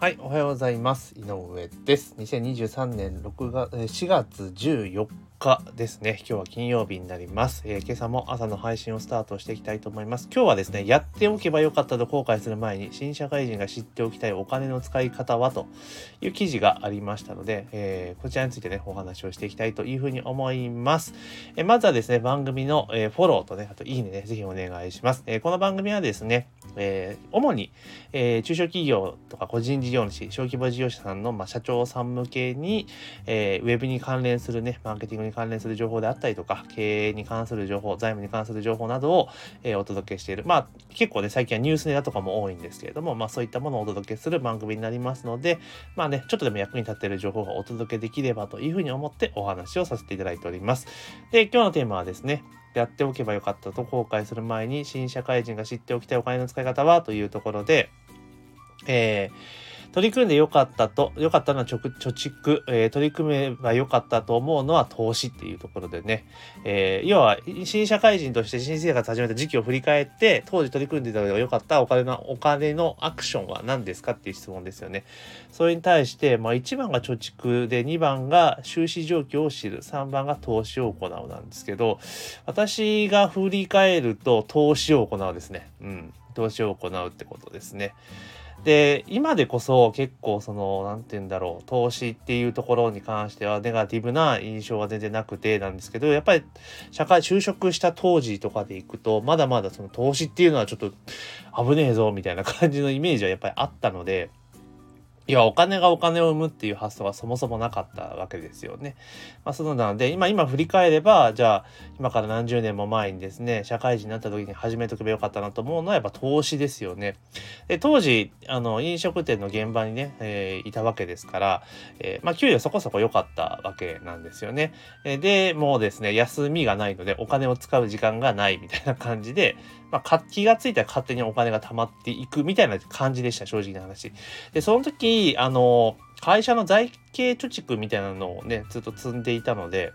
はい、おはようございます。井上です。2023年6月4月14日ですね。今日は金曜日になります、えー、今朝も朝の配信をスタートしていきたいと思います。今日はですね、やっておけばよかったと後悔する前に、新社会人が知っておきたいお金の使い方はという記事がありましたので、えー、こちらについてね、お話をしていきたいというふうに思います。えー、まずはですね、番組の、えフォローとね、あといいねね、ぜひお願いします。えこの番組はですね、え主に、え中小企業とか個人事業主、小規模事業者さんの、まあ、社長さん向けに、えウェブに関連するね、マーケティングに関連する情報であったりとか、経営に関する情報、財務に関する情報などを、えー、お届けしている。まあ、結構ね、最近はニュースネタとかも多いんですけれども、まあ、そういったものをお届けする番組になりますので、まあね、ちょっとでも役に立っている情報がお届けできればというふうに思ってお話をさせていただいております。で、今日のテーマはですね、やっておけばよかったと後悔する前に新社会人が知っておきたいお金の使い方はというところで、えー取り組んでよかったと、よかったのは貯蓄、えー、取り組めばよかったと思うのは投資っていうところでね、えー、要は新社会人として新生活始めた時期を振り返って、当時取り組んでたのが良かったお金の、お金のアクションは何ですかっていう質問ですよね。それに対して、まあ1番が貯蓄で、2番が収支状況を知る、3番が投資を行うなんですけど、私が振り返ると投資を行うですね。うん。投資を行うってことですね。で今でこそ結構その何て言うんだろう投資っていうところに関してはネガティブな印象は全然なくてなんですけどやっぱり社会就職した当時とかでいくとまだまだその投資っていうのはちょっと危ねえぞみたいな感じのイメージはやっぱりあったのでいや、お金がお金を生むっていう発想はそもそもなかったわけですよね。まあ、そうなので、今、今振り返れば、じゃあ、今から何十年も前にですね、社会人になった時に始めとけばよかったなと思うのは、やっぱ投資ですよね。で、当時、あの、飲食店の現場にね、えー、いたわけですから、えー、まあ、給料そこそこ良かったわけなんですよね。で、もうですね、休みがないので、お金を使う時間がないみたいな感じで、まあ、気がついたら勝手にお金が貯まっていくみたいな感じでした、正直な話。で、その時、あの、会社の財形貯蓄みたいなのをね、ずっと積んでいたので、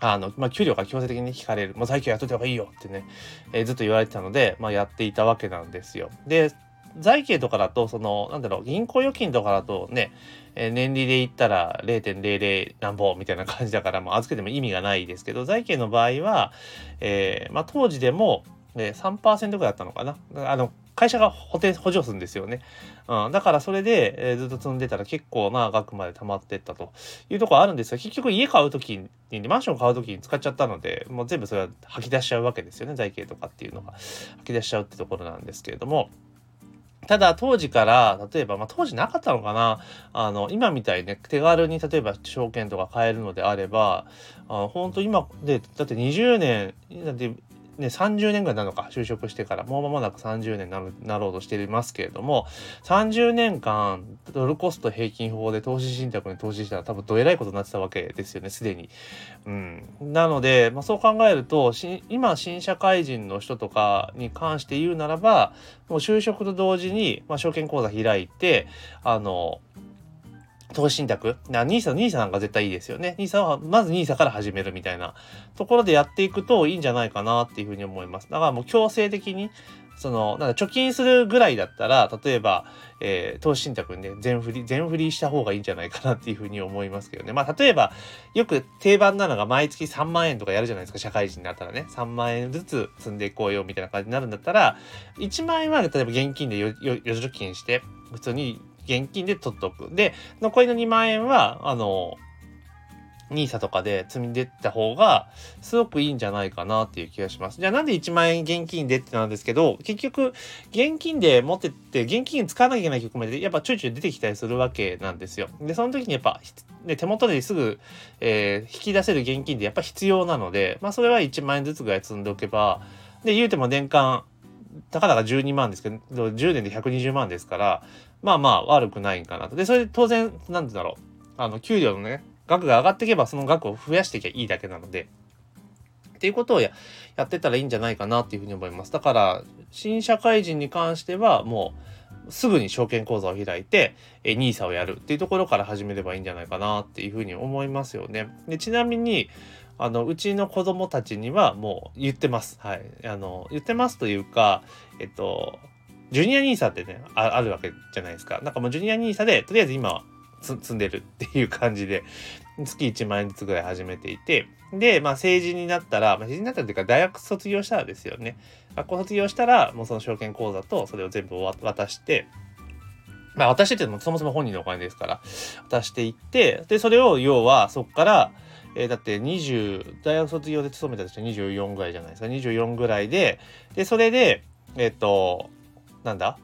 あの、まあ、給料が強制的に引かれる。もう財形やっといた方がいいよってね、えー、ずっと言われてたので、まあ、やっていたわけなんですよ。で、財形とかだと、その、なんだろう、銀行預金とかだとね、えー、年利で言ったら0.00何本みたいな感じだから、もう預けても意味がないですけど、財形の場合は、えー、まあ、当時でも、えー、3%ぐらいだったのかな。あの、会社が補填、補助するんですよね。うん、だからそれで、えー、ずっと積んでたら結構な額まで溜まってったというところあるんですが、結局家買う時に、マンション買う時に使っちゃったので、もう全部それは吐き出しちゃうわけですよね。財形とかっていうのが吐き出しちゃうってところなんですけれども、ただ当時から、例えば、まあ当時なかったのかな、あの、今みたいにね、手軽に例えば証券とか買えるのであれば、あ本当今で、だって20年、だってね、30年ぐらいなのか、就職してから、もう間もなく30年ななろうとしていますけれども、30年間、ドルコスト平均法で投資信託に投資したら多分どえらいことになってたわけですよね、すでに。うん。なので、まあ、そう考えると、今、新社会人の人とかに関して言うならば、もう就職と同時に、まあ、証券口座開いて、あの、投資信託？な、ニーサ、ニーサなんか絶対いいですよね。ニーサは、まずニーサから始めるみたいなところでやっていくといいんじゃないかなっていうふうに思います。だからもう強制的に、その、なんか貯金するぐらいだったら、例えば、えー、投資信託にね、全振り、全振りした方がいいんじゃないかなっていうふうに思いますけどね。まあ、例えば、よく定番なのが毎月3万円とかやるじゃないですか、社会人になったらね。3万円ずつ積んでいこうよみたいな感じになるんだったら、1万円は例えば現金で余剰金して、普通に現金で取っておく。で、残りの2万円は、あの、NISA とかで積み出た方がすごくいいんじゃないかなっていう気がします。じゃあなんで1万円現金でってなんですけど、結局現金で持ってって現金使わなきゃいけない局面でやっぱちょいちょい出てきたりするわけなんですよ。で、その時にやっぱ、ね、手元ですぐ、えー、引き出せる現金でやっぱ必要なので、まあそれは1万円ずつぐらい積んでおけば、で、言うても年間たかだか12万ですけど、10年で120万ですから、まあまあ悪くないんかなと。で、それで当然、なんだろう。あの、給料のね、額が上がっていけばその額を増やしていけばいいだけなので、っていうことをややってたらいいんじゃないかなっていうふうに思います。だから、新社会人に関してはもう、すぐに証券口座を開いて、え、NISA をやるっていうところから始めればいいんじゃないかなっていうふうに思いますよね。で、ちなみに、あの、うちの子供たちにはもう言ってます。はい。あの、言ってますというか、えっと、ジュニア NISA ってねあ、あるわけじゃないですか。なんかもうジュニア NISA で、とりあえず今は積んでるっていう感じで、月1万円ずつぐらい始めていて、で、まあ成人になったら、まあ、成人になったっていうか大学卒業したらですよね。学校卒業したら、もうその証券口座とそれを全部渡して、まあ渡してってもそもそも本人のお金ですから、渡していって、で、それを要はそこから、えー、だって20、大学卒業で勤めたとして24ぐらいじゃないですか。24ぐらいで、で、それで、えっ、ー、と、なんだ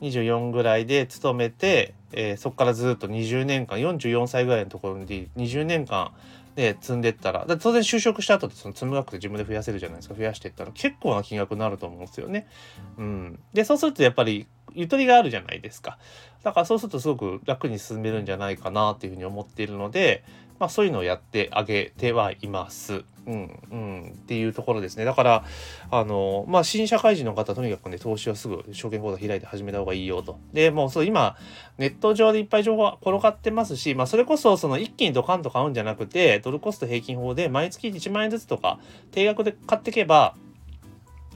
？24ぐらいで勤めて、えー、そこからずっと20年間44歳ぐらいのところに20年間で積んでったら当然就職した後ってその積む額で自分で増やせるじゃないですか増やしていったら結構な金額になると思うんですよね。うん、でそうするとやっぱりゆとりがあるじゃないですか。だからそうするとすごく楽に進めるんじゃないかなっていうふうに思っているので、まあ、そういうのをやってあげてはいます。うん、うん、っていうところですね。だから、あの、まあ、新社会人の方、とにかくね、投資はすぐ証券口座開いて始めた方がいいよと。で、もうそう、今、ネット上でいっぱい情報が転がってますし、まあ、それこそ、その一気にドカンと買うんじゃなくて、ドルコスト平均法で毎月1万円ずつとか、定額で買っていけば、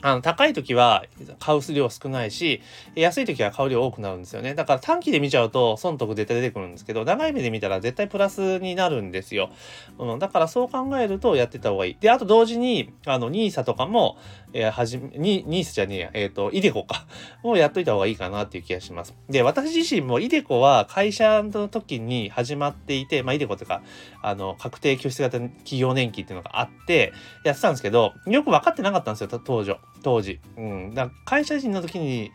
あの、高い時は買う量少ないし、安い時は買う量多くなるんですよね。だから短期で見ちゃうと損得絶対出てくるんですけど、長い目で見たら絶対プラスになるんですよ。うん、だからそう考えるとやってた方がいい。で、あと同時に、あの、NISA とかも、えー、はじめ、に、NISA じゃねえや、えっ、ー、と、イデコか。もうやっといた方がいいかなっていう気がします。で、私自身もイデコは会社の時に始まっていて、まあ、イデコというか、あの、確定拠出型企業年金っていうのがあって、やってたんですけど、よく分かってなかったんですよ、当時。当時。うん。だ会社人の時に、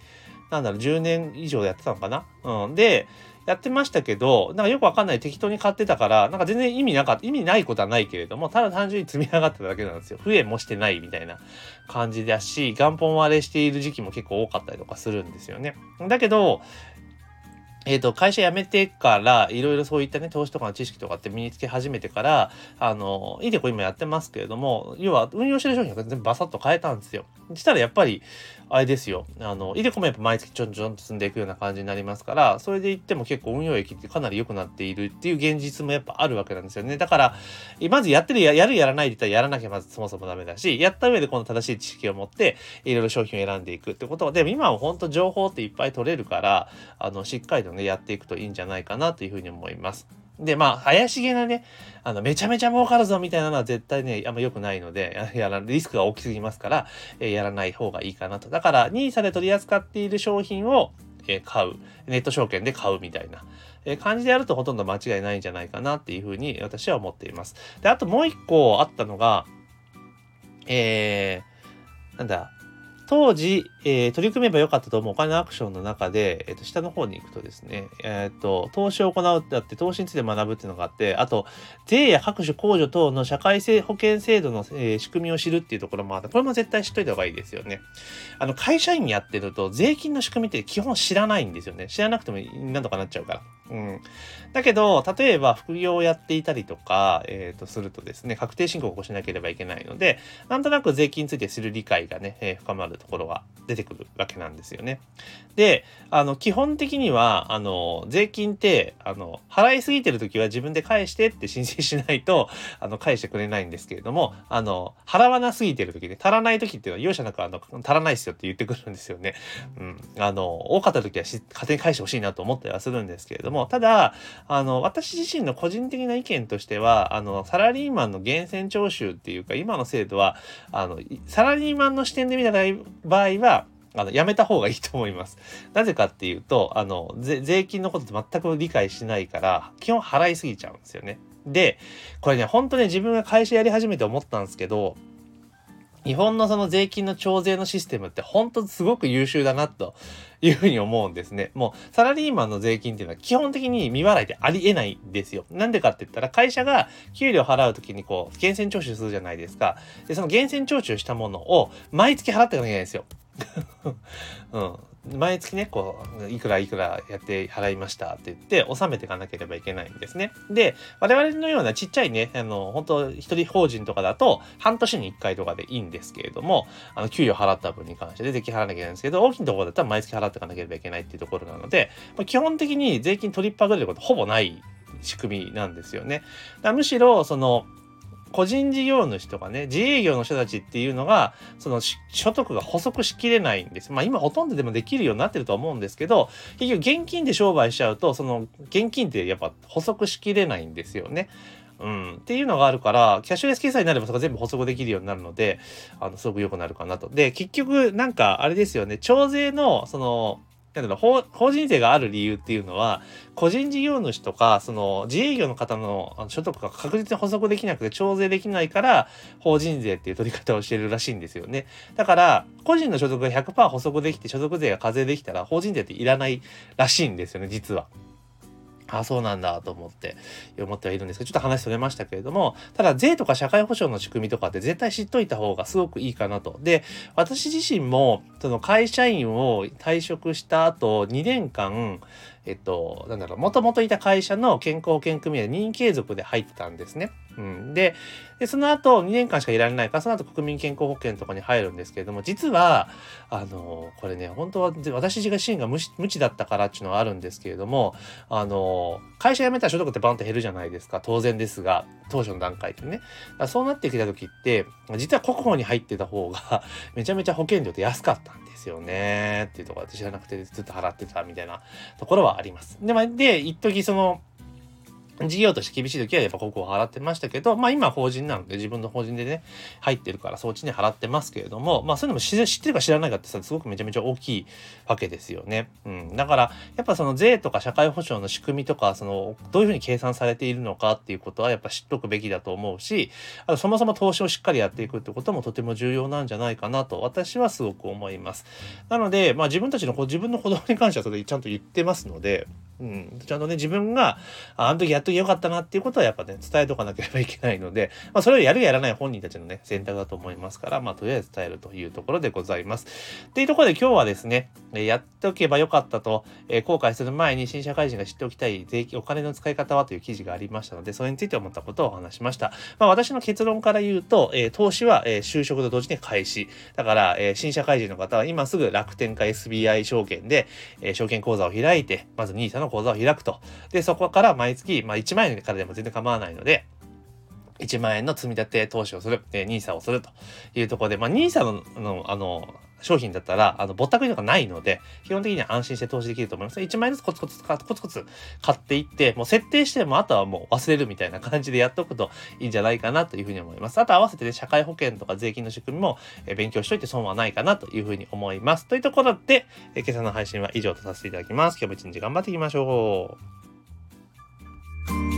なんだろう、10年以上やってたのかな？うん。で、やってましたけど、なんかよくわかんない適当に買ってたから、なんか全然意味なかった、意味ないことはないけれども、ただ単純に積み上がってただけなんですよ。増えもしてないみたいな感じだし、元本割れしている時期も結構多かったりとかするんですよね。だけど、えっ、ー、と、会社辞めてから、いろいろそういったね、投資とかの知識とかって身につけ始めてから、あの、いいでこ今やってますけれども、要は運用してる商品が全然バサッと変えたんですよ。したらやっぱり、あれですよ。あの、イデコもやっぱ毎月ちょんちょんと積んでいくような感じになりますから、それで言っても結構運用益ってかなり良くなっているっていう現実もやっぱあるわけなんですよね。だから、まずやってるや、やるやらないって言ったらやらなきゃまずそもそもダメだし、やった上でこの正しい知識を持って、いろいろ商品を選んでいくってことは、でも今は本当情報っていっぱい取れるから、あの、しっかりとね、やっていくといいんじゃないかなというふうに思います。で、まあ、怪しげなね、あの、めちゃめちゃ儲かるぞみたいなのは絶対ね、あんま良くないので、やら、リスクが大きすぎますから、えー、やらない方がいいかなと。だから、NISA で取り扱っている商品を、えー、買う。ネット証券で買うみたいな、えー、感じでやるとほとんど間違いないんじゃないかなっていうふうに私は思っています。で、あともう一個あったのが、えー、なんだ、当時、えー、取り組めばよかったと思うお金のアクションの中で、えっ、ー、と、下の方に行くとですね、えっ、ー、と、投資を行うってあって、投資について学ぶっていうのがあって、あと、税や各種控除等の社会性保険制度の、えー、仕組みを知るっていうところもあって、これも絶対知っといた方がいいですよね。あの、会社員やってると、税金の仕組みって基本知らないんですよね。知らなくてもなんとかなっちゃうから。うん。だけど、例えば副業をやっていたりとか、えっ、と、するとですね、確定申告をしなければいけないので、なんとなく税金について知る理解がね、え深まるところが出てくるわけなんですよね。で、あの、基本的には、あの、税金って、あの、払いすぎてる時は自分で返してって申請しないと、あの、返してくれないんですけれども、あの、払わなすぎてる時ね、足らない時っていうのは容赦なく、あの、足らないっすよって言ってくるんですよね。うん。あの、多かった時はし家庭に返してほしいなと思ったりはするんですけれども、ただ、あの、私自身の個人的な意見としては、あの、サラリーマンの源泉徴収っていうか、今の制度は、あの、サラリーマンの視点で見た場合は、あの、やめた方がいいと思います。なぜかっていうと、あの、税金のことって全く理解しないから、基本払いすぎちゃうんですよね。で、これね、本当ね、自分が会社やり始めて思ったんですけど、日本のその税金の徴税のシステムって本当すごく優秀だなというふうに思うんですね。もうサラリーマンの税金っていうのは基本的に未払いでありえないんですよ。なんでかって言ったら会社が給料払う時にこう源泉徴収するじゃないですか。で、その源泉徴収したものを毎月払っていかなきゃいけないんですよ。うん。毎月ね、こう、いくらいくらやって払いましたって言って、納めていかなければいけないんですね。で、我々のようなちっちゃいね、あの、本当一人法人とかだと、半年に1回とかでいいんですけれども、あの、給与払った分に関してで税金払わなきゃいけないんですけど、大きいところだったら毎月払っていかなければいけないっていうところなので、まあ、基本的に税金取りっぱぐれることほぼない仕組みなんですよね。だむしろ、その、個人事業主とかね、自営業の人たちっていうのが、その所得が補足しきれないんです。まあ今ほとんどでもできるようになってると思うんですけど、結局現金で商売しちゃうと、その現金ってやっぱ補足しきれないんですよね。うん、っていうのがあるからキャッシュレス決済になればそこ全部補足できるようになるのであのすごく良くなるかなと。で結局なんかあれですよね徴税のそのなんだろう法人税がある理由っていうのは個人事業主とかその自営業の方の所得が確実に補足できなくて徴税できないから法人税っていう取り方をしてるらしいんですよねだから個人の所得が100%補足できて所得税が課税できたら法人税っていらないらしいんですよね実は。ああそうなんだと思って思ってはいるんですけどちょっと話それましたけれどもただ税とか社会保障の仕組みとかって絶対知っといた方がすごくいいかなと。で私自身もその会社員を退職した後2年間えっと、なんだろう、もともといた会社の健康保険組合任意継続で入ってたんですね。うん。で、でその後2年間しかいられないから、その後国民健康保険とかに入るんですけれども、実は、あの、これね、本当は私自身が無無知だったからっていうのはあるんですけれども、あの、会社辞めたら所得ってバンと減るじゃないですか。当然ですが、当初の段階でね。そうなってきた時って、実は国保に入ってた方が、めちゃめちゃ保険料って安かったんですよね。っていうところ私知らなくてずっと払ってたみたいなところはあります。で、まあ、で、一時その、事業として厳しい時はやっぱここを払ってましたけど、まあ今法人なので自分の法人でね、入ってるからそっちに払ってますけれども、まあそういうのも知ってるか知らないかってさ、すごくめちゃめちゃ大きいわけですよね。うん。だから、やっぱその税とか社会保障の仕組みとか、その、どういうふうに計算されているのかっていうことはやっぱ知っとくべきだと思うし、あとそもそも投資をしっかりやっていくってこともとても重要なんじゃないかなと私はすごく思います。なので、まあ自分たちの、自分の子供に関してはそれちゃんと言ってますので、うん、ちゃんとね、自分が、あの時やっときゃよかったなっていうことはやっぱね、伝えとかなければいけないので、まあ、それをやるやらない本人たちのね、選択だと思いますから、まあ、とりあえず伝えるというところでございます。っていうところで今日はですね、やっておけばよかったと、えー、後悔する前に新社会人が知っておきたい税金、お金の使い方はという記事がありましたので、それについて思ったことをお話しました。まあ、私の結論から言うと、えー、投資は、えー、就職と同時に開始。だから、え新社会人の方は今すぐ楽天か SBI 証券で、え証券口座を開いて、まず NISA の口座を開くと。で、そこから毎月、まあ、1万円からでも全然構わないので、1万円の積み立て投資をする、えー、NISA をするというところで、まあ、NISA、の、あの、商品だったら、あの、ぼったくりとかないので、基本的には安心して投資できると思います。1万円ずつコツコツ、コツコツ買っていって、もう設定しても、あとはもう忘れるみたいな感じでやっておくといいんじゃないかなというふうに思います。あと合わせてね、社会保険とか税金の仕組みも、え勉強しといて損はないかなというふうに思います。というところで、え今朝の配信は以上とさせていただきます。今日も一日頑張っていきましょう。